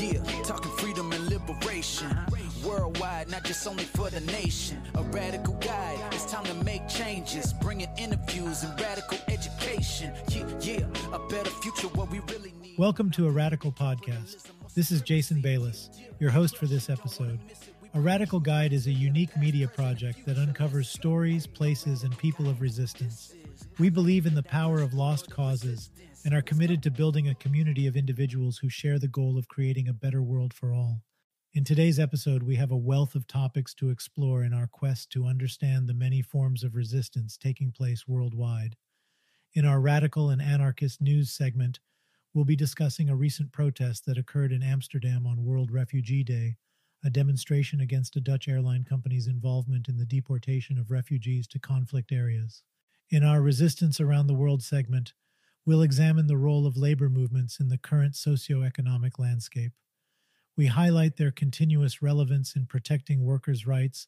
Yeah, talking freedom and liberation. Worldwide, not just only for the nation. A radical guide, it's time to make changes. Bringing interviews and radical education. Yeah, yeah, a better future, what we really need. Welcome to a Radical Podcast. This is Jason Bayless, your host for this episode. A Radical Guide is a unique media project that uncovers stories, places, and people of resistance. We believe in the power of lost causes and are committed to building a community of individuals who share the goal of creating a better world for all. In today's episode, we have a wealth of topics to explore in our quest to understand the many forms of resistance taking place worldwide. In our radical and anarchist news segment, we'll be discussing a recent protest that occurred in Amsterdam on World Refugee Day a demonstration against a Dutch airline company's involvement in the deportation of refugees to conflict areas. In our Resistance Around the World segment, we'll examine the role of labor movements in the current socio-economic landscape. We highlight their continuous relevance in protecting workers' rights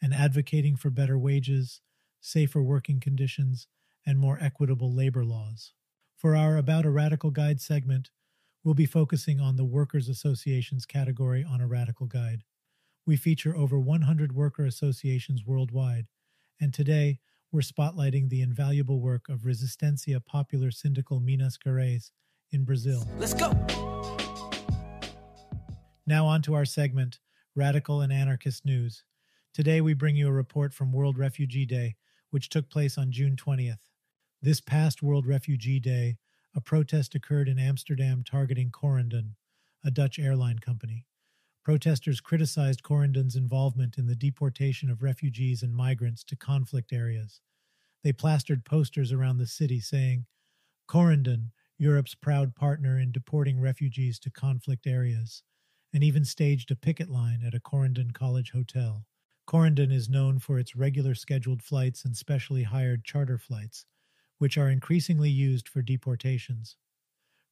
and advocating for better wages, safer working conditions, and more equitable labor laws. For our About a Radical Guide segment, We'll be focusing on the Workers' Associations category on a radical guide. We feature over 100 worker associations worldwide, and today we're spotlighting the invaluable work of Resistência Popular Sindical Minas Gerais in Brazil. Let's go! Now, on to our segment Radical and Anarchist News. Today, we bring you a report from World Refugee Day, which took place on June 20th. This past World Refugee Day, a protest occurred in Amsterdam targeting Corendon, a Dutch airline company. Protesters criticized Corendon's involvement in the deportation of refugees and migrants to conflict areas. They plastered posters around the city saying, Corendon, Europe's proud partner in deporting refugees to conflict areas, and even staged a picket line at a Corendon College hotel. Corendon is known for its regular scheduled flights and specially hired charter flights, which are increasingly used for deportations.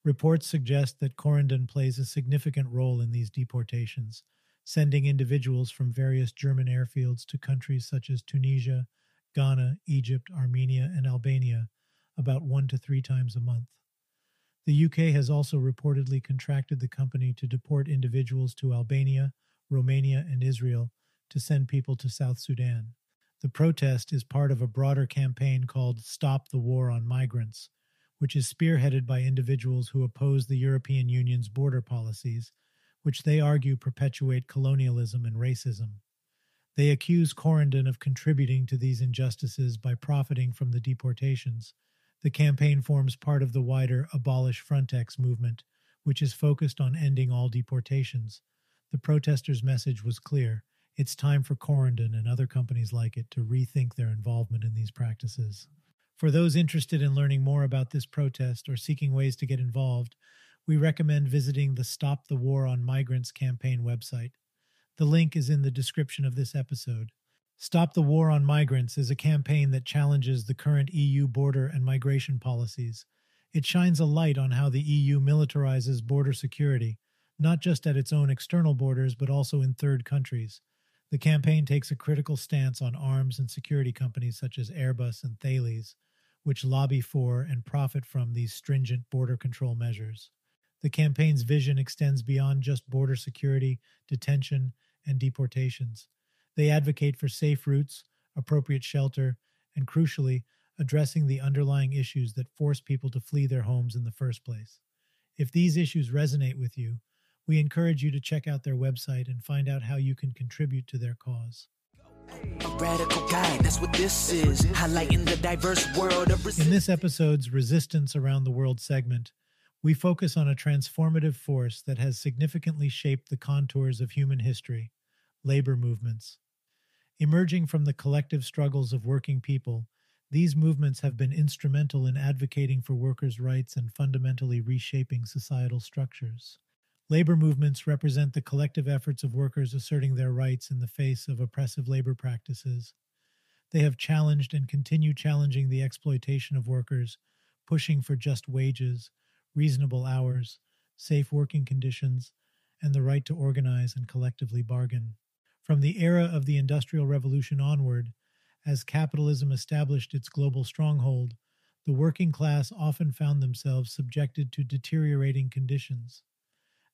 Reports suggest that Corendon plays a significant role in these deportations, sending individuals from various German airfields to countries such as Tunisia, Ghana, Egypt, Armenia, and Albania about one to three times a month. The UK has also reportedly contracted the company to deport individuals to Albania, Romania, and Israel to send people to South Sudan. The protest is part of a broader campaign called Stop the War on Migrants, which is spearheaded by individuals who oppose the European Union's border policies, which they argue perpetuate colonialism and racism. They accuse Corendon of contributing to these injustices by profiting from the deportations. The campaign forms part of the wider Abolish Frontex movement, which is focused on ending all deportations. The protesters' message was clear it's time for Corendon and other companies like it to rethink their involvement in these practices. For those interested in learning more about this protest or seeking ways to get involved, we recommend visiting the Stop the War on Migrants campaign website. The link is in the description of this episode. Stop the War on Migrants is a campaign that challenges the current EU border and migration policies. It shines a light on how the EU militarizes border security, not just at its own external borders, but also in third countries. The campaign takes a critical stance on arms and security companies such as Airbus and Thales, which lobby for and profit from these stringent border control measures. The campaign's vision extends beyond just border security, detention, and deportations. They advocate for safe routes, appropriate shelter, and crucially, addressing the underlying issues that force people to flee their homes in the first place. If these issues resonate with you, we encourage you to check out their website and find out how you can contribute to their cause. A radical guide, that's what this is. Highlighting the diverse world of resistance. In this episode's Resistance Around the World segment, we focus on a transformative force that has significantly shaped the contours of human history labor movements. Emerging from the collective struggles of working people, these movements have been instrumental in advocating for workers' rights and fundamentally reshaping societal structures. Labor movements represent the collective efforts of workers asserting their rights in the face of oppressive labor practices. They have challenged and continue challenging the exploitation of workers, pushing for just wages, reasonable hours, safe working conditions, and the right to organize and collectively bargain. From the era of the Industrial Revolution onward, as capitalism established its global stronghold, the working class often found themselves subjected to deteriorating conditions.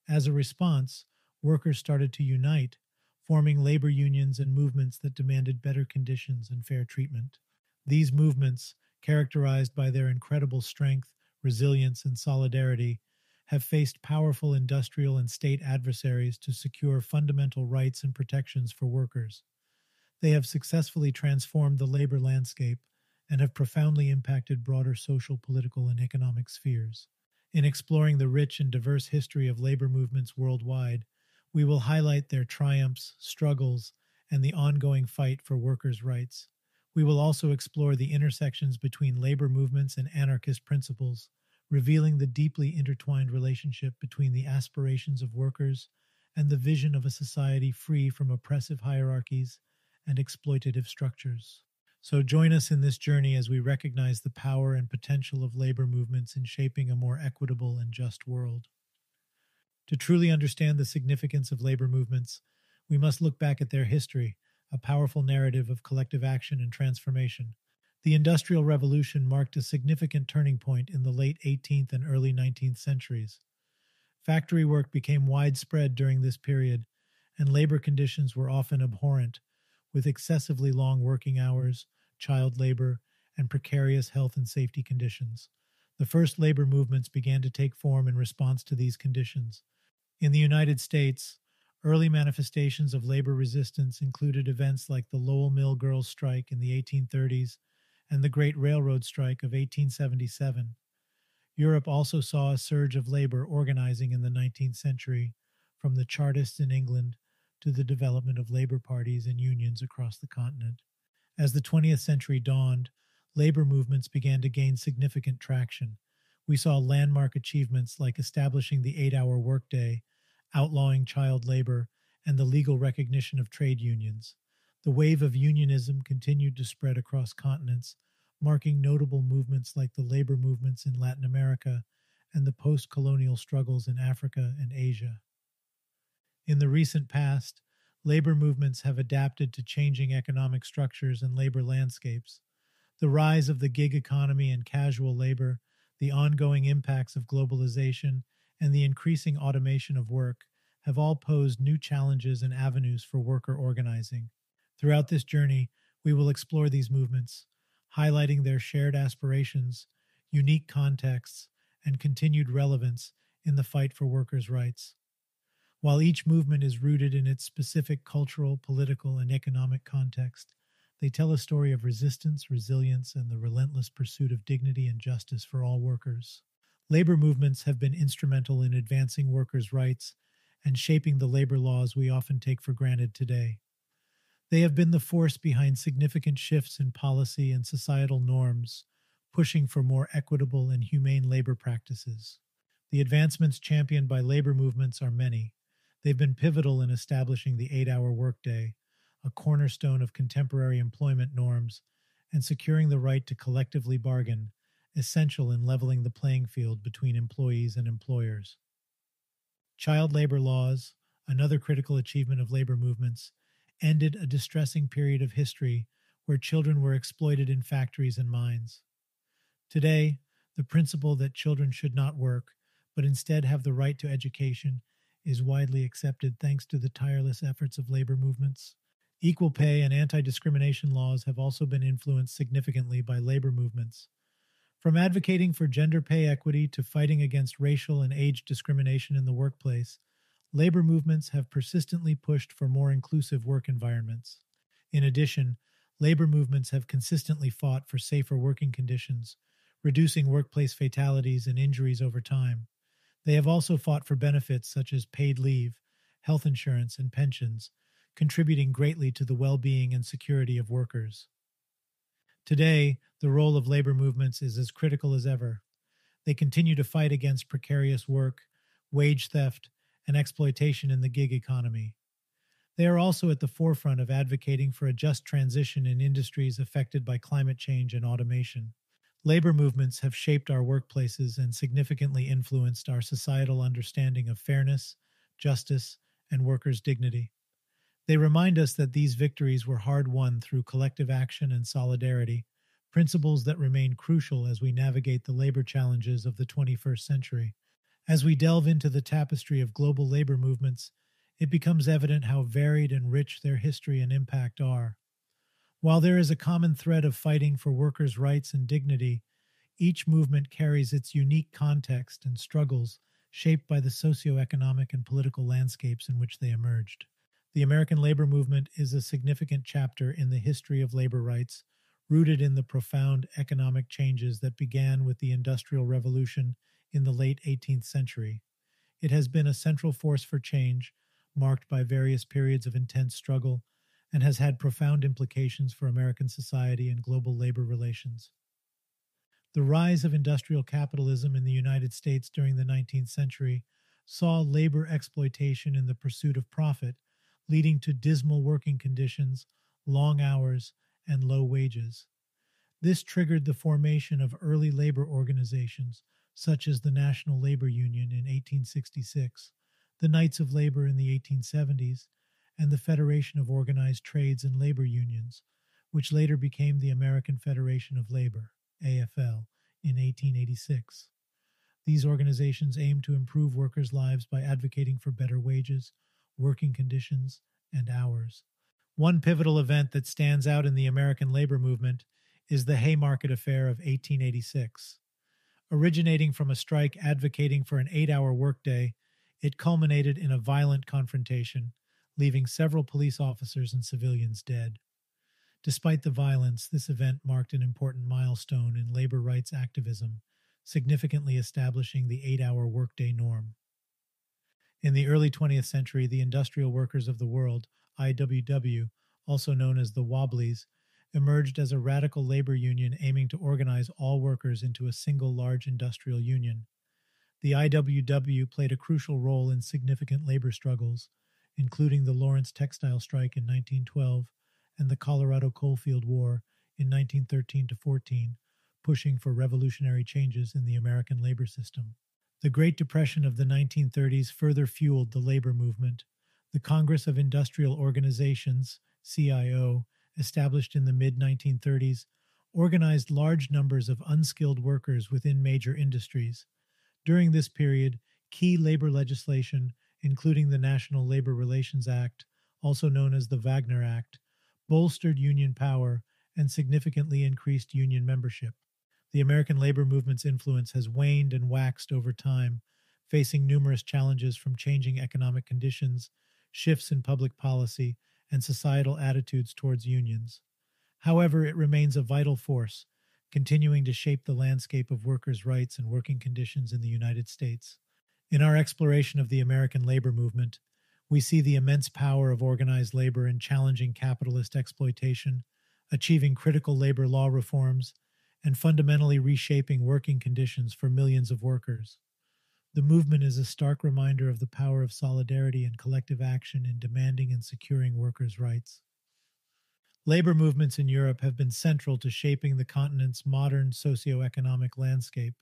As a response, workers started to unite, forming labor unions and movements that demanded better conditions and fair treatment. These movements, characterized by their incredible strength, resilience, and solidarity, have faced powerful industrial and state adversaries to secure fundamental rights and protections for workers. They have successfully transformed the labor landscape and have profoundly impacted broader social, political, and economic spheres. In exploring the rich and diverse history of labor movements worldwide, we will highlight their triumphs, struggles, and the ongoing fight for workers' rights. We will also explore the intersections between labor movements and anarchist principles, revealing the deeply intertwined relationship between the aspirations of workers and the vision of a society free from oppressive hierarchies and exploitative structures. So join us in this journey as we recognize the power and potential of labor movements in shaping a more equitable and just world. To truly understand the significance of labor movements, we must look back at their history, a powerful narrative of collective action and transformation. The Industrial Revolution marked a significant turning point in the late 18th and early 19th centuries. Factory work became widespread during this period, and labor conditions were often abhorrent, with excessively long working hours, child labor, and precarious health and safety conditions. The first labor movements began to take form in response to these conditions. In the United States, early manifestations of labor resistance included events like the Lowell Mill Girls Strike in the 1830s and the Great Railroad Strike of 1877. Europe also saw a surge of labor organizing in the 19th century, from the Chartists in England to the development of labor parties and unions across the continent. As the 20th century dawned, labor movements began to gain significant traction. We saw landmark achievements like establishing the eight hour workday, outlawing child labor, and the legal recognition of trade unions. The wave of unionism continued to spread across continents, marking notable movements like the labor movements in Latin America and the post colonial struggles in Africa and Asia. In the recent past, labor movements have adapted to changing economic structures and labor landscapes. The rise of the gig economy and casual labor, the ongoing impacts of globalization, and the increasing automation of work have all posed new challenges and avenues for worker organizing. Throughout this journey, we will explore these movements, highlighting their shared aspirations, unique contexts, and continued relevance in the fight for workers' rights. While each movement is rooted in its specific cultural, political, and economic context, they tell a story of resistance, resilience, and the relentless pursuit of dignity and justice for all workers. Labor movements have been instrumental in advancing workers' rights and shaping the labor laws we often take for granted today. They have been the force behind significant shifts in policy and societal norms, pushing for more equitable and humane labor practices. The advancements championed by labor movements are many. They've been pivotal in establishing the eight hour workday, a cornerstone of contemporary employment norms, and securing the right to collectively bargain, essential in leveling the playing field between employees and employers. Child labor laws, another critical achievement of labor movements, ended a distressing period of history where children were exploited in factories and mines. Today, the principle that children should not work, but instead have the right to education, is widely accepted thanks to the tireless efforts of labor movements. Equal pay and anti discrimination laws have also been influenced significantly by labor movements. From advocating for gender pay equity to fighting against racial and age discrimination in the workplace, labor movements have persistently pushed for more inclusive work environments. In addition, labor movements have consistently fought for safer working conditions, reducing workplace fatalities and injuries over time. They have also fought for benefits such as paid leave, health insurance, and pensions, contributing greatly to the well being and security of workers. Today, the role of labor movements is as critical as ever. They continue to fight against precarious work, wage theft, and exploitation in the gig economy. They are also at the forefront of advocating for a just transition in industries affected by climate change and automation. Labor movements have shaped our workplaces and significantly influenced our societal understanding of fairness, justice, and workers' dignity. They remind us that these victories were hard won through collective action and solidarity, principles that remain crucial as we navigate the labor challenges of the 21st century. As we delve into the tapestry of global labor movements, it becomes evident how varied and rich their history and impact are. While there is a common thread of fighting for workers' rights and dignity, each movement carries its unique context and struggles shaped by the socio-economic and political landscapes in which they emerged. The American labor movement is a significant chapter in the history of labor rights, rooted in the profound economic changes that began with the Industrial Revolution in the late 18th century. It has been a central force for change, marked by various periods of intense struggle, and has had profound implications for American society and global labor relations. The rise of industrial capitalism in the United States during the 19th century saw labor exploitation in the pursuit of profit, leading to dismal working conditions, long hours, and low wages. This triggered the formation of early labor organizations, such as the National Labor Union in 1866, the Knights of Labor in the 1870s, and the Federation of Organized Trades and Labor Unions, which later became the American Federation of Labor. AFL, in 1886. These organizations aimed to improve workers' lives by advocating for better wages, working conditions, and hours. One pivotal event that stands out in the American labor movement is the Haymarket Affair of 1886. Originating from a strike advocating for an eight hour workday, it culminated in a violent confrontation, leaving several police officers and civilians dead. Despite the violence, this event marked an important milestone in labor rights activism, significantly establishing the eight hour workday norm. In the early 20th century, the Industrial Workers of the World, IWW, also known as the Wobblies, emerged as a radical labor union aiming to organize all workers into a single large industrial union. The IWW played a crucial role in significant labor struggles, including the Lawrence textile strike in 1912 and the Colorado Coalfield War in 1913 to 14, pushing for revolutionary changes in the American labor system. The Great Depression of the 1930s further fueled the labor movement. The Congress of Industrial Organizations, CIO, established in the mid 1930s, organized large numbers of unskilled workers within major industries. During this period, key labor legislation, including the National Labor Relations Act, also known as the Wagner Act, bolstered union power, and significantly increased union membership. The American labor movement's influence has waned and waxed over time, facing numerous challenges from changing economic conditions, shifts in public policy, and societal attitudes towards unions. However, it remains a vital force, continuing to shape the landscape of workers' rights and working conditions in the United States. In our exploration of the American labor movement, we see the immense power of organized labor in challenging capitalist exploitation, achieving critical labor law reforms, and fundamentally reshaping working conditions for millions of workers. The movement is a stark reminder of the power of solidarity and collective action in demanding and securing workers' rights. Labor movements in Europe have been central to shaping the continent's modern socio-economic landscape.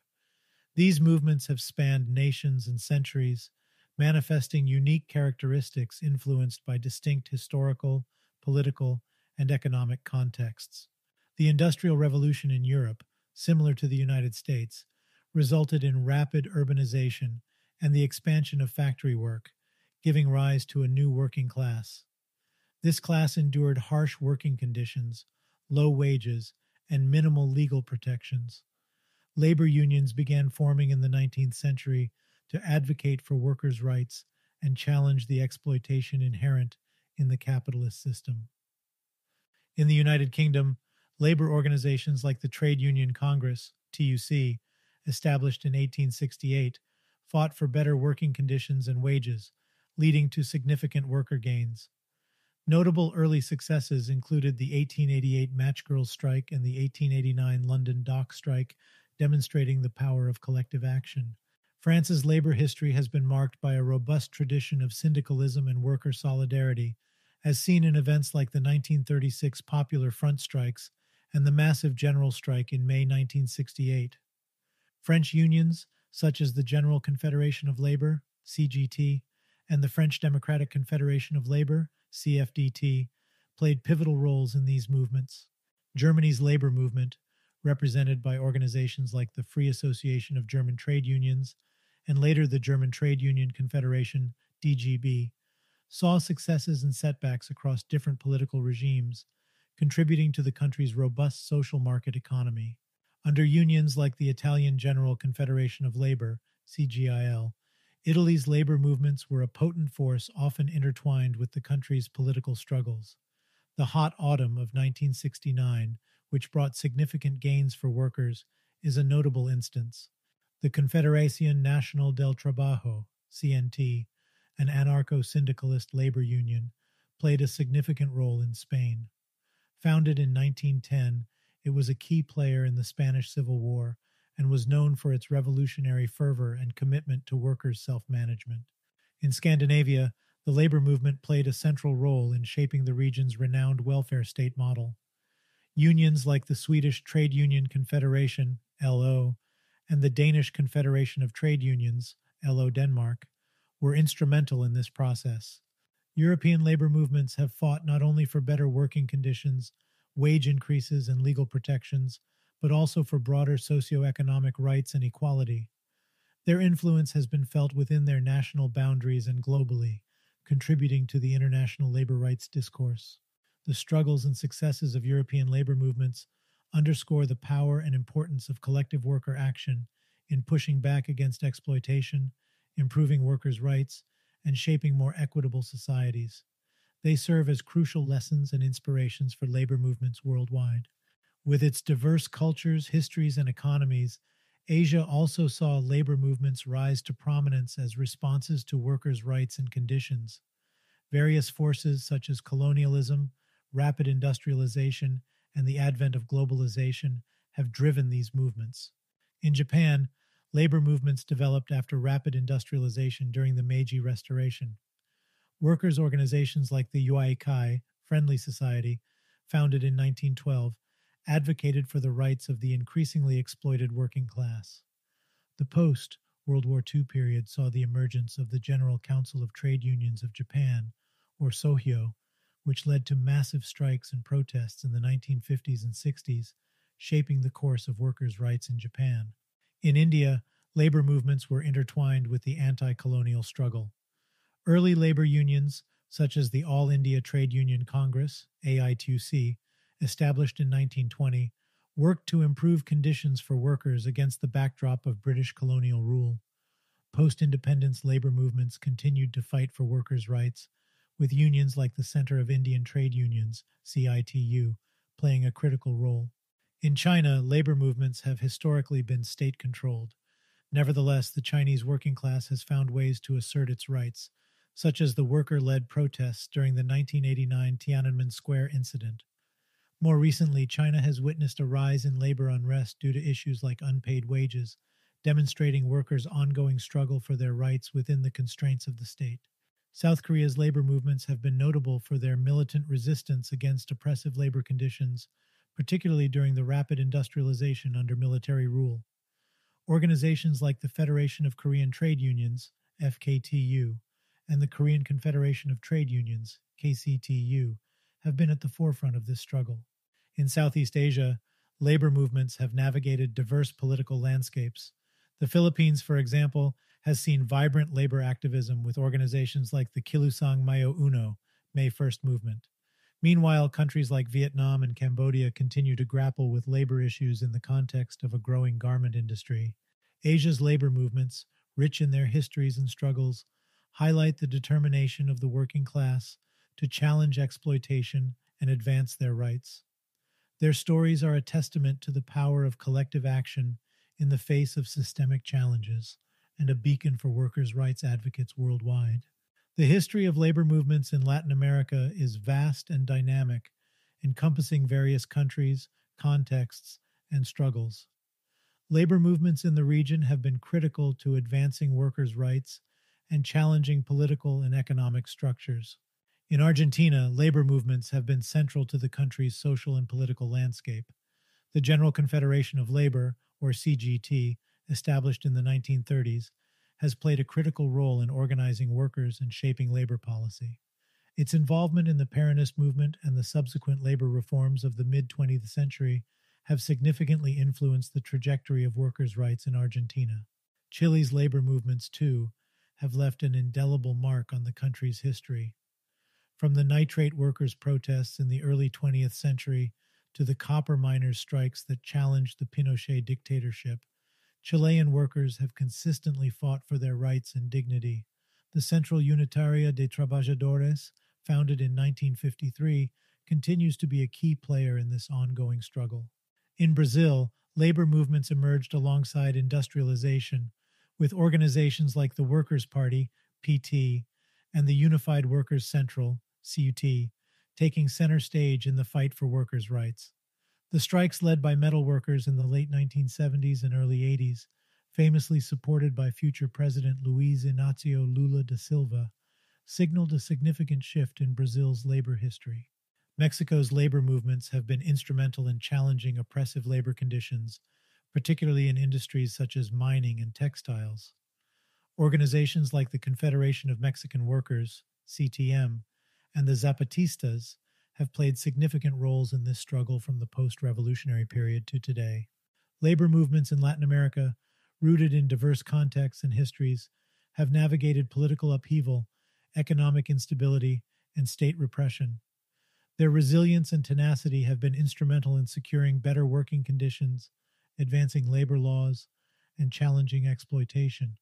These movements have spanned nations and centuries, manifesting unique characteristics influenced by distinct historical, political, and economic contexts. The Industrial Revolution in Europe, similar to the United States, resulted in rapid urbanization and the expansion of factory work, giving rise to a new working class. This class endured harsh working conditions, low wages, and minimal legal protections. Labor unions began forming in the 19th century to advocate for workers' rights and challenge the exploitation inherent in the capitalist system. In the United Kingdom, labor organizations like the Trade Union Congress, TUC, established in 1868, fought for better working conditions and wages, leading to significant worker gains. Notable early successes included the 1888 Match Girls strike and the 1889 London Dock strike, demonstrating the power of collective action. France's labor history has been marked by a robust tradition of syndicalism and worker solidarity, as seen in events like the 1936 Popular Front strikes and the massive general strike in May 1968. French unions, such as the General Confederation of Labor, CGT, and the French Democratic Confederation of Labor, CFDT, played pivotal roles in these movements. Germany's labor movement, represented by organizations like the Free Association of German Trade Unions and later the German Trade Union Confederation, DGB, saw successes and setbacks across different political regimes, contributing to the country's robust social market economy. Under unions like the Italian General Confederation of Labor, CGIL, Italy's labor movements were a potent force often intertwined with the country's political struggles. The hot autumn of 1969, which brought significant gains for workers, is a notable instance. The Confederación Nacional del Trabajo, CNT, an anarcho syndicalist labor union, played a significant role in Spain. Founded in 1910, it was a key player in the Spanish Civil War and was known for its revolutionary fervor and commitment to workers' self management. In Scandinavia, the labor movement played a central role in shaping the region's renowned welfare state model. Unions like the Swedish Trade Union Confederation, LO, and the Danish Confederation of Trade Unions, LO Denmark, were instrumental in this process. European labor movements have fought not only for better working conditions, wage increases, and legal protections, but also for broader socioeconomic rights and equality. Their influence has been felt within their national boundaries and globally, contributing to the international labor rights discourse. The struggles and successes of European labor movements underscore the power and importance of collective worker action in pushing back against exploitation, improving workers' rights, and shaping more equitable societies. They serve as crucial lessons and inspirations for labor movements worldwide. With its diverse cultures, histories, and economies, Asia also saw labor movements rise to prominence as responses to workers' rights and conditions. Various forces such as colonialism, rapid industrialization, and the advent of globalization have driven these movements. In Japan, labor movements developed after rapid industrialization during the Meiji Restoration. Workers' organizations like the Yuaikai Friendly Society, founded in 1912, advocated for the rights of the increasingly exploited working class. The post World War II period saw the emergence of the General Council of Trade Unions of Japan, or SOHYO, which led to massive strikes and protests in the 1950s and 60s, shaping the course of workers' rights in Japan. In India, labor movements were intertwined with the anti colonial struggle. Early labor unions, such as the All India Trade Union Congress, AITUC, established in 1920, worked to improve conditions for workers against the backdrop of British colonial rule. Post independence labor movements continued to fight for workers' rights, with unions like the Center of Indian Trade Unions, CITU, playing a critical role. In China, labor movements have historically been state controlled. Nevertheless, the Chinese working class has found ways to assert its rights, such as the worker led protests during the 1989 Tiananmen Square incident. More recently, China has witnessed a rise in labor unrest due to issues like unpaid wages, demonstrating workers' ongoing struggle for their rights within the constraints of the state. South Korea's labor movements have been notable for their militant resistance against oppressive labor conditions particularly during the rapid industrialization under military rule. Organizations like the Federation of Korean Trade Unions, FKTU, and the Korean Confederation of Trade Unions, KCTU, have been at the forefront of this struggle. In Southeast Asia, labor movements have navigated diverse political landscapes. The Philippines, for example, has seen vibrant labor activism with organizations like the Kilusang Mayo Uno, May 1st movement. Meanwhile, countries like Vietnam and Cambodia continue to grapple with labor issues in the context of a growing garment industry. Asia's labor movements, rich in their histories and struggles, highlight the determination of the working class to challenge exploitation and advance their rights. Their stories are a testament to the power of collective action in the face of systemic challenges and a beacon for workers' rights advocates worldwide. The history of labor movements in Latin America is vast and dynamic, encompassing various countries, contexts, and struggles. Labor movements in the region have been critical to advancing workers' rights and challenging political and economic structures. In Argentina, labor movements have been central to the country's social and political landscape. The General Confederation of Labor, or CGT, established in the 1930s, has played a critical role in organizing workers and shaping labor policy. Its involvement in the Peronist movement and the subsequent labor reforms of the mid 20th century have significantly influenced the trajectory of workers' rights in Argentina. Chile's labor movements, too, have left an indelible mark on the country's history. From the nitrate workers' protests in the early 20th century to the copper miners' strikes that challenged the Pinochet dictatorship, Chilean workers have consistently fought for their rights and dignity. The Central Unitaria de Trabajadores, founded in 1953, continues to be a key player in this ongoing struggle. In Brazil, labor movements emerged alongside industrialization, with organizations like the Workers' Party, PT, and the Unified Workers Central, CUT, taking center stage in the fight for workers' rights. The strikes led by metal workers in the late 1970s and early 80s, famously supported by future President Luiz Inácio Lula da Silva, signaled a significant shift in Brazil's labor history. Mexico's labor movements have been instrumental in challenging oppressive labor conditions, particularly in industries such as mining and textiles. Organizations like the Confederation of Mexican Workers, CTM, and the Zapatistas have played significant roles in this struggle from the post revolutionary period to today. Labor movements in Latin America, rooted in diverse contexts and histories, have navigated political upheaval, economic instability, and state repression. Their resilience and tenacity have been instrumental in securing better working conditions, advancing labor laws, and challenging exploitation.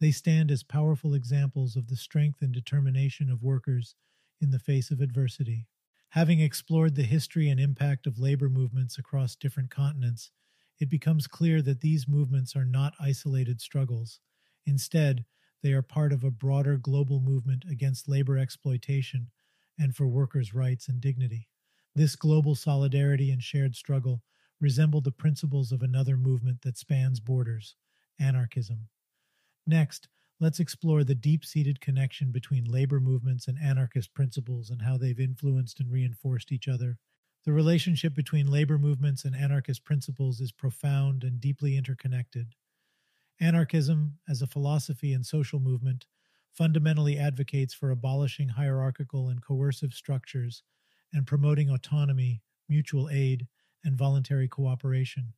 They stand as powerful examples of the strength and determination of workers in the face of adversity. Having explored the history and impact of labor movements across different continents, it becomes clear that these movements are not isolated struggles. Instead, they are part of a broader global movement against labor exploitation and for workers' rights and dignity. This global solidarity and shared struggle resemble the principles of another movement that spans borders anarchism. Next, let's explore the deep seated connection between labor movements and anarchist principles and how they've influenced and reinforced each other. The relationship between labor movements and anarchist principles is profound and deeply interconnected. Anarchism, as a philosophy and social movement, fundamentally advocates for abolishing hierarchical and coercive structures and promoting autonomy, mutual aid, and voluntary cooperation.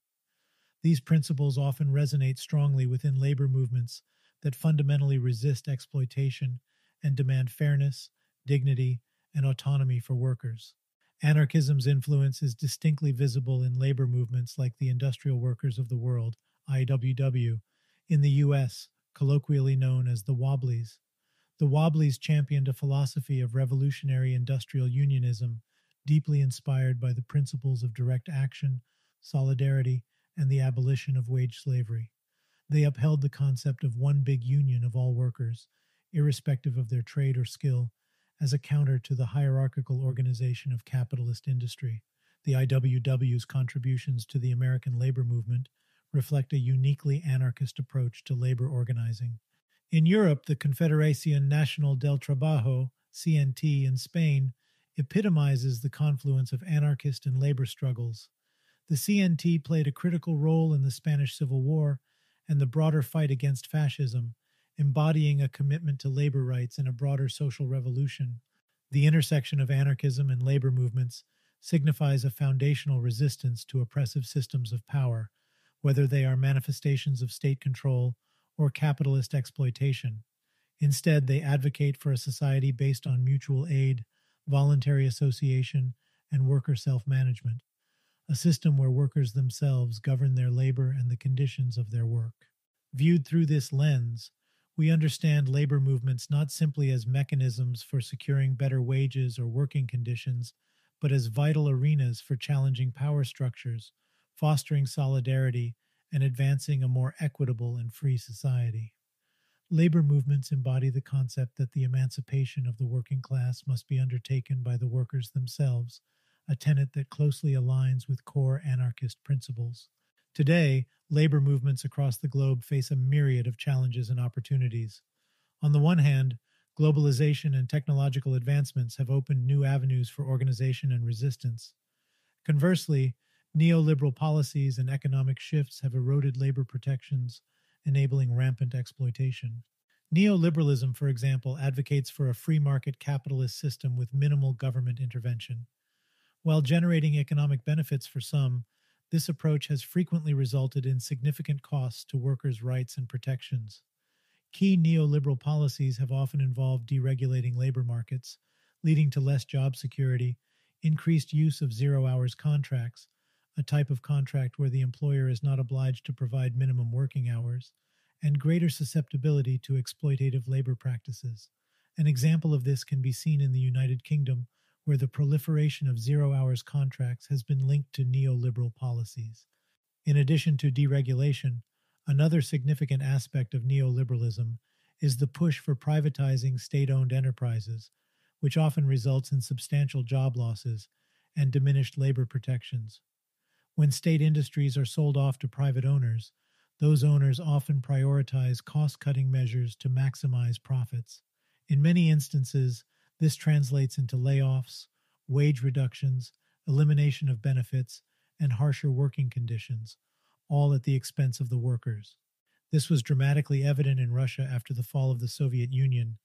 These principles often resonate strongly within labor movements that fundamentally resist exploitation and demand fairness, dignity, and autonomy for workers. Anarchism's influence is distinctly visible in labor movements like the Industrial Workers of the World, IWW, in the U.S., colloquially known as the Wobblies. The Wobblies championed a philosophy of revolutionary industrial unionism, deeply inspired by the principles of direct action, solidarity, and the abolition of wage slavery. They upheld the concept of one big union of all workers, irrespective of their trade or skill, as a counter to the hierarchical organization of capitalist industry. The IWW's contributions to the American labor movement reflect a uniquely anarchist approach to labor organizing. In Europe, the Confederación Nacional del Trabajo, CNT, in Spain epitomizes the confluence of anarchist and labor struggles. The CNT played a critical role in the Spanish Civil War and the broader fight against fascism, embodying a commitment to labor rights and a broader social revolution. The intersection of anarchism and labor movements signifies a foundational resistance to oppressive systems of power, whether they are manifestations of state control or capitalist exploitation. Instead, they advocate for a society based on mutual aid, voluntary association, and worker self management a system where workers themselves govern their labor and the conditions of their work. Viewed through this lens, we understand labor movements not simply as mechanisms for securing better wages or working conditions, but as vital arenas for challenging power structures, fostering solidarity, and advancing a more equitable and free society. Labor movements embody the concept that the emancipation of the working class must be undertaken by the workers themselves a tenet that closely aligns with core anarchist principles. Today, labor movements across the globe face a myriad of challenges and opportunities. On the one hand, globalization and technological advancements have opened new avenues for organization and resistance. Conversely, neoliberal policies and economic shifts have eroded labor protections, enabling rampant exploitation. Neoliberalism, for example, advocates for a free market capitalist system with minimal government intervention. While generating economic benefits for some, This approach has frequently resulted in significant costs to workers' rights and protections. Key neoliberal policies have often involved deregulating labor markets, leading to less job security, increased use of zero hours contracts, a type of contract where the employer is not obliged to provide minimum working hours, and greater susceptibility to exploitative labor practices. An example of this can be seen in the United Kingdom, where the proliferation of zero hours contracts has been linked to neoliberal policies. In addition to deregulation, another significant aspect of neoliberalism is the push for privatizing state owned enterprises, which often results in substantial job losses and diminished labor protections. When state industries are sold off to private owners, those owners often prioritize cost cutting measures to maximize profits. In many instances, this translates into layoffs, wage reductions, elimination of benefits, and harsher working conditions, all at the expense of the workers. This was dramatically evident in Russia after the fall of the Soviet Union,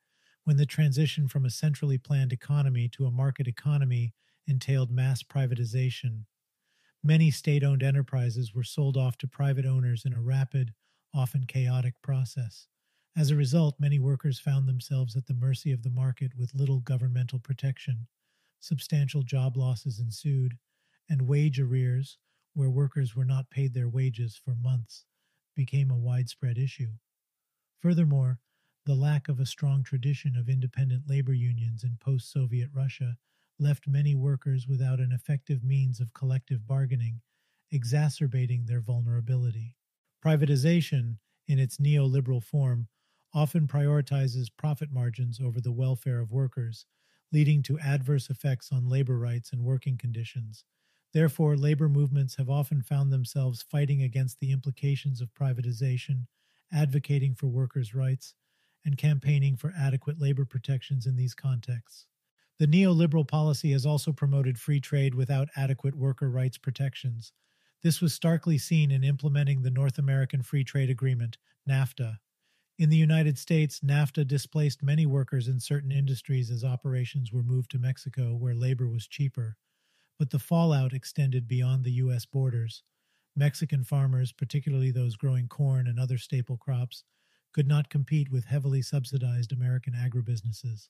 when the transition from a centrally planned economy to a market economy entailed mass privatization Many state owned enterprises were sold off to private owners in a rapid, often chaotic process. As a result, many workers found themselves at the mercy of the market with little governmental protection. Substantial job losses ensued, and wage arrears, where workers were not paid their wages for months, became a widespread issue. Furthermore, the lack of a strong tradition of independent labor unions in post Soviet Russia left many workers without an effective means of collective bargaining, exacerbating their vulnerability. Privatization, in its neoliberal form, often prioritizes profit margins over the welfare of workers, leading to adverse effects on labor rights and working conditions. Therefore, labor movements have often found themselves fighting against the implications of privatization, advocating for workers' rights, and campaigning for adequate labor protections in these contexts. The neoliberal policy has also promoted free trade without adequate worker rights protections. This was starkly seen in implementing the North American Free Trade Agreement, NAFTA. In the United States, NAFTA displaced many workers in certain industries as operations were moved to Mexico, where labor was cheaper. But the fallout extended beyond the U.S. borders. Mexican farmers, particularly those growing corn and other staple crops, could not compete with heavily subsidized American agribusinesses.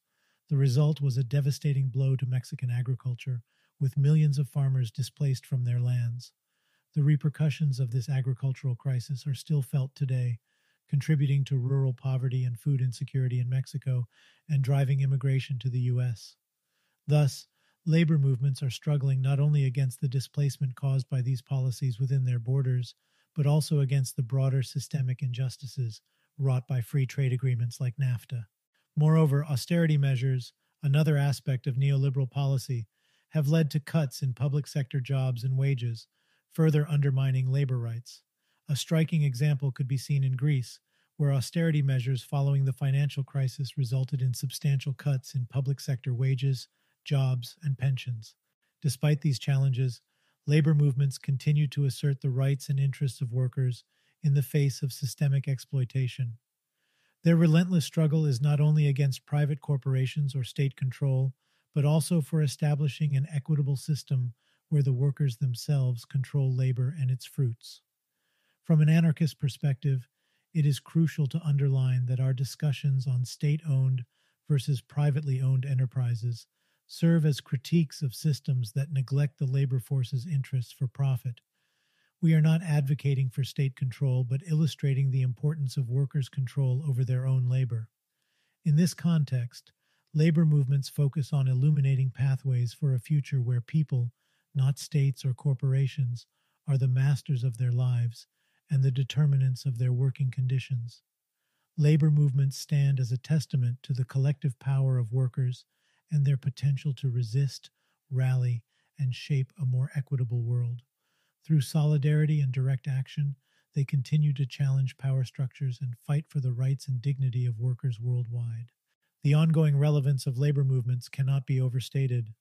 The result was a devastating blow to Mexican agriculture, with millions of farmers displaced from their lands. The repercussions of this agricultural crisis are still felt today, contributing to rural poverty and food insecurity in Mexico and driving immigration to the U.S. Thus, labor movements are struggling not only against the displacement caused by these policies within their borders, but also against the broader systemic injustices wrought by free trade agreements like NAFTA. Moreover, austerity measures, another aspect of neoliberal policy, have led to cuts in public sector jobs and wages, further undermining labor rights. A striking example could be seen in Greece, where austerity measures following the financial crisis resulted in substantial cuts in public sector wages, jobs, and pensions. Despite these challenges, labor movements continue to assert the rights and interests of workers in the face of systemic exploitation. Their relentless struggle is not only against private corporations or state control, but also for establishing an equitable system where the workers themselves control labor and its fruits. From an anarchist perspective, it is crucial to underline that our discussions on state owned versus privately owned enterprises serve as critiques of systems that neglect the labor force's interests for profit we are not advocating for state control, but illustrating the importance of workers' control over their own labor. In this context, labor movements focus on illuminating pathways for a future where people, not states or corporations, are the masters of their lives and the determinants of their working conditions. Labor movements stand as a testament to the collective power of workers and their potential to resist, rally, and shape a more equitable world. Through solidarity and direct action, they continue to challenge power structures and fight for the rights and dignity of workers worldwide. The ongoing relevance of labor movements cannot be overstated.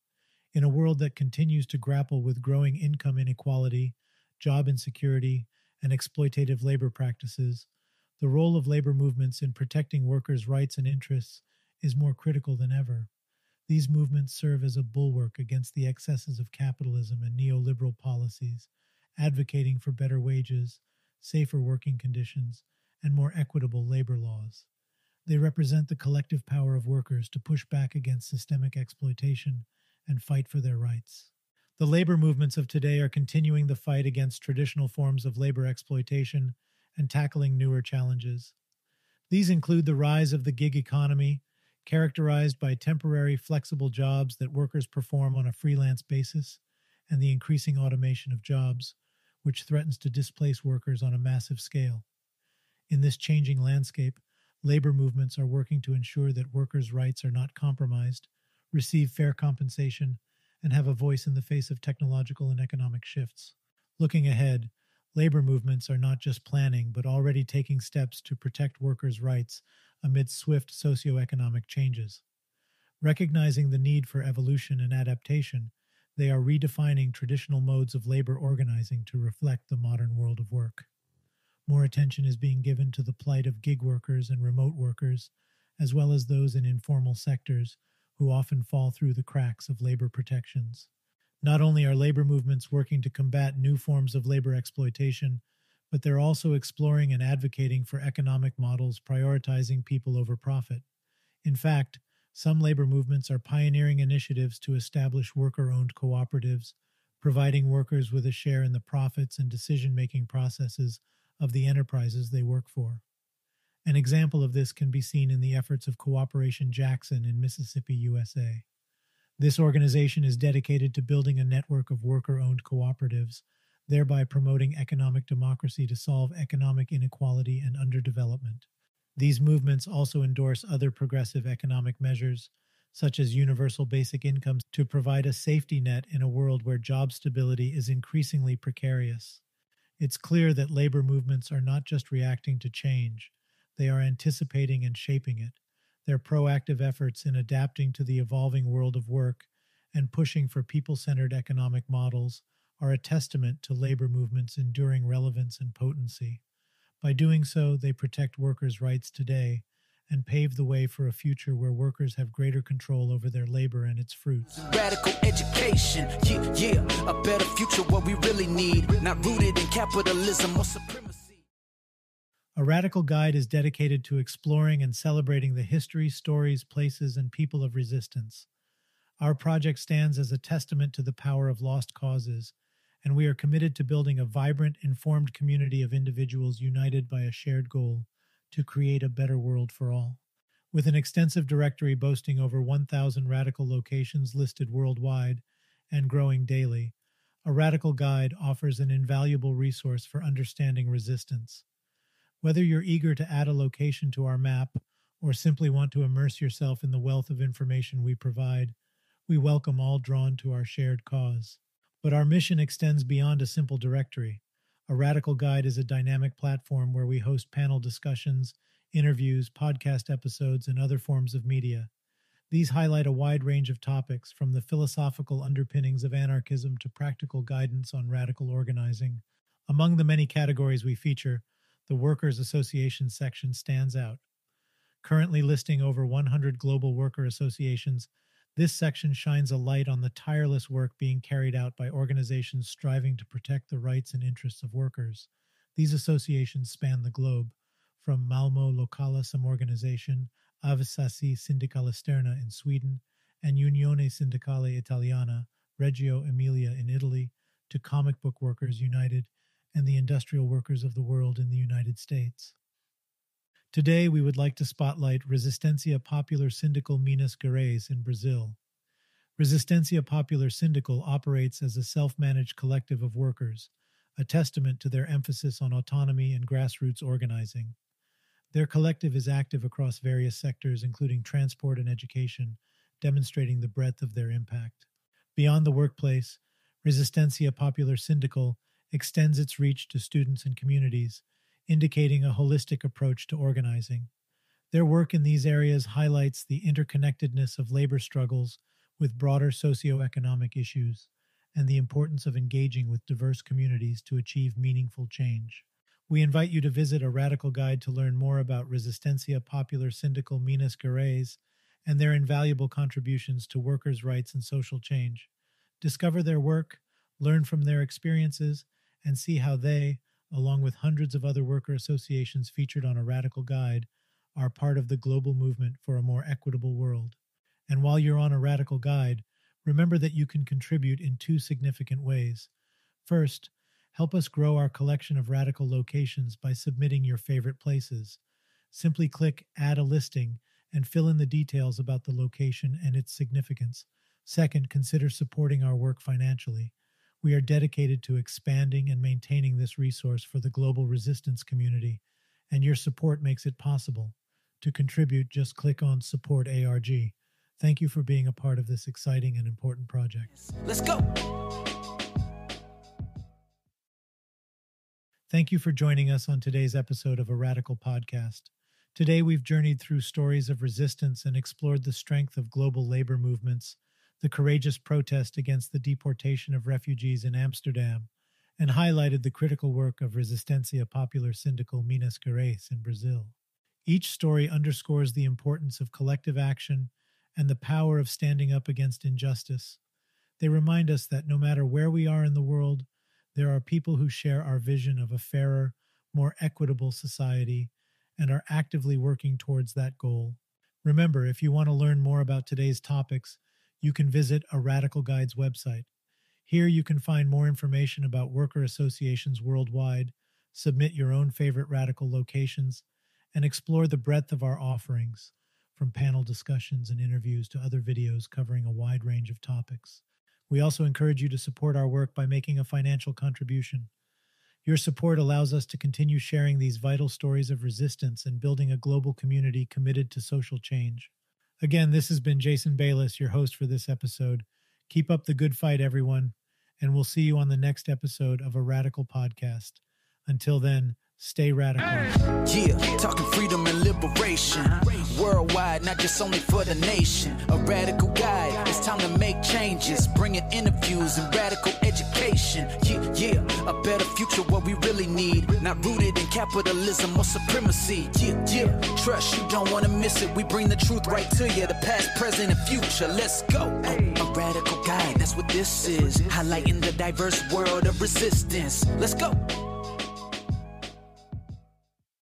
In a world that continues to grapple with growing income inequality, job insecurity, and exploitative labor practices, the role of labor movements in protecting workers' rights and interests is more critical than ever. These movements serve as a bulwark against the excesses of capitalism and neoliberal policies advocating for better wages, safer working conditions, and more equitable labor laws. They represent the collective power of workers to push back against systemic exploitation and fight for their rights. The labor movements of today are continuing the fight against traditional forms of labor exploitation and tackling newer challenges. These include the rise of the gig economy, characterized by temporary, flexible jobs that workers perform on a freelance basis, and the increasing automation of jobs, which threatens to displace workers on a massive scale. In this changing landscape, labor movements are working to ensure that workers' rights are not compromised, receive fair compensation, and have a voice in the face of technological and economic shifts. Looking ahead, labor movements are not just planning, but already taking steps to protect workers' rights amid swift socioeconomic changes. Recognizing the need for evolution and adaptation, they are redefining traditional modes of labor organizing to reflect the modern world of work. More attention is being given to the plight of gig workers and remote workers, as well as those in informal sectors who often fall through the cracks of labor protections. Not only are labor movements working to combat new forms of labor exploitation, but they're also exploring and advocating for economic models prioritizing people over profit. In fact, some labor movements are pioneering initiatives to establish worker owned cooperatives, providing workers with a share in the profits and decision making processes of the enterprises they work for. An example of this can be seen in the efforts of Cooperation Jackson in Mississippi, USA. This organization is dedicated to building a network of worker owned cooperatives thereby promoting economic democracy to solve economic inequality and underdevelopment. These movements also endorse other progressive economic measures, such as universal basic incomes, to provide a safety net in a world where job stability is increasingly precarious. It's clear that labor movements are not just reacting to change, they are anticipating and shaping it. Their proactive efforts in adapting to the evolving world of work and pushing for people centered economic models are a testament to labor movements' enduring relevance and potency. By doing so, they protect workers' rights today and pave the way for a future where workers have greater control over their labor and its fruits. Radical education, yeah, yeah, a better future, what we really need, not rooted in capitalism or supremacy. A Radical Guide is dedicated to exploring and celebrating the history, stories, places, and people of resistance. Our project stands as a testament to the power of lost causes and we are committed to building a vibrant, informed community of individuals united by a shared goal to create a better world for all. With an extensive directory boasting over 1,000 radical locations listed worldwide and growing daily, a radical guide offers an invaluable resource for understanding resistance. Whether you're eager to add a location to our map or simply want to immerse yourself in the wealth of information we provide, we welcome all drawn to our shared cause. But our mission extends beyond a simple directory. A Radical Guide is a dynamic platform where we host panel discussions, interviews, podcast episodes, and other forms of media. These highlight a wide range of topics, from the philosophical underpinnings of anarchism to practical guidance on radical organizing. Among the many categories we feature, the Workers' Association section stands out. Currently listing over 100 global worker associations, this section shines a light on the tireless work being carried out by organizations striving to protect the rights and interests of workers. These associations span the globe, from Malmo Lokala Samorganization, Avsasi Sindicale Esterna in Sweden, and Unione Sindacale Italiana, Reggio Emilia in Italy, to Comic Book Workers United and the Industrial Workers of the World in the United States. Today, we would like to spotlight Resistência Popular Sindical Minas Gerais in Brazil. Resistência Popular Sindical operates as a self managed collective of workers, a testament to their emphasis on autonomy and grassroots organizing. Their collective is active across various sectors, including transport and education, demonstrating the breadth of their impact. Beyond the workplace, Resistência Popular Sindical extends its reach to students and communities indicating a holistic approach to organizing. Their work in these areas highlights the interconnectedness of labor struggles with broader socioeconomic issues and the importance of engaging with diverse communities to achieve meaningful change. We invite you to visit a radical guide to learn more about Resistência Popular Sindical Minas Gerais and their invaluable contributions to workers' rights and social change. Discover their work, learn from their experiences, and see how they, along with hundreds of other worker associations featured on a radical guide, are part of the global movement for a more equitable world. And while you're on a radical guide, remember that you can contribute in two significant ways. First, help us grow our collection of radical locations by submitting your favorite places. Simply click Add a Listing and fill in the details about the location and its significance. Second, consider supporting our work financially. We are dedicated to expanding and maintaining this resource for the global resistance community, and your support makes it possible. To contribute, just click on Support ARG. Thank you for being a part of this exciting and important project. Let's go. Thank you for joining us on today's episode of A Radical Podcast. Today, we've journeyed through stories of resistance and explored the strength of global labor movements, the courageous protest against the deportation of refugees in Amsterdam, and highlighted the critical work of Resistência Popular Sindical Minas Gerais in Brazil. Each story underscores the importance of collective action and the power of standing up against injustice. They remind us that no matter where we are in the world, there are people who share our vision of a fairer, more equitable society and are actively working towards that goal. Remember, if you want to learn more about today's topics, you can visit a Radical Guides website. Here you can find more information about worker associations worldwide, submit your own favorite radical locations, and explore the breadth of our offerings, from panel discussions and interviews to other videos covering a wide range of topics. We also encourage you to support our work by making a financial contribution. Your support allows us to continue sharing these vital stories of resistance and building a global community committed to social change. Again, this has been Jason Bayless, your host for this episode. Keep up the good fight, everyone, and we'll see you on the next episode of a Radical Podcast. Until then, Stay radical. Yeah, talking freedom and liberation. Worldwide, not just only for the nation. A radical guide, it's time to make changes. Bringing interviews and radical education. Yeah, yeah, a better future, what we really need. Not rooted in capitalism or supremacy. Yeah, yeah, trust you don't want to miss it. We bring the truth right to you, the past, present, and future. Let's go. A, a radical guide, that's what this is. Highlighting the diverse world of resistance. Let's go.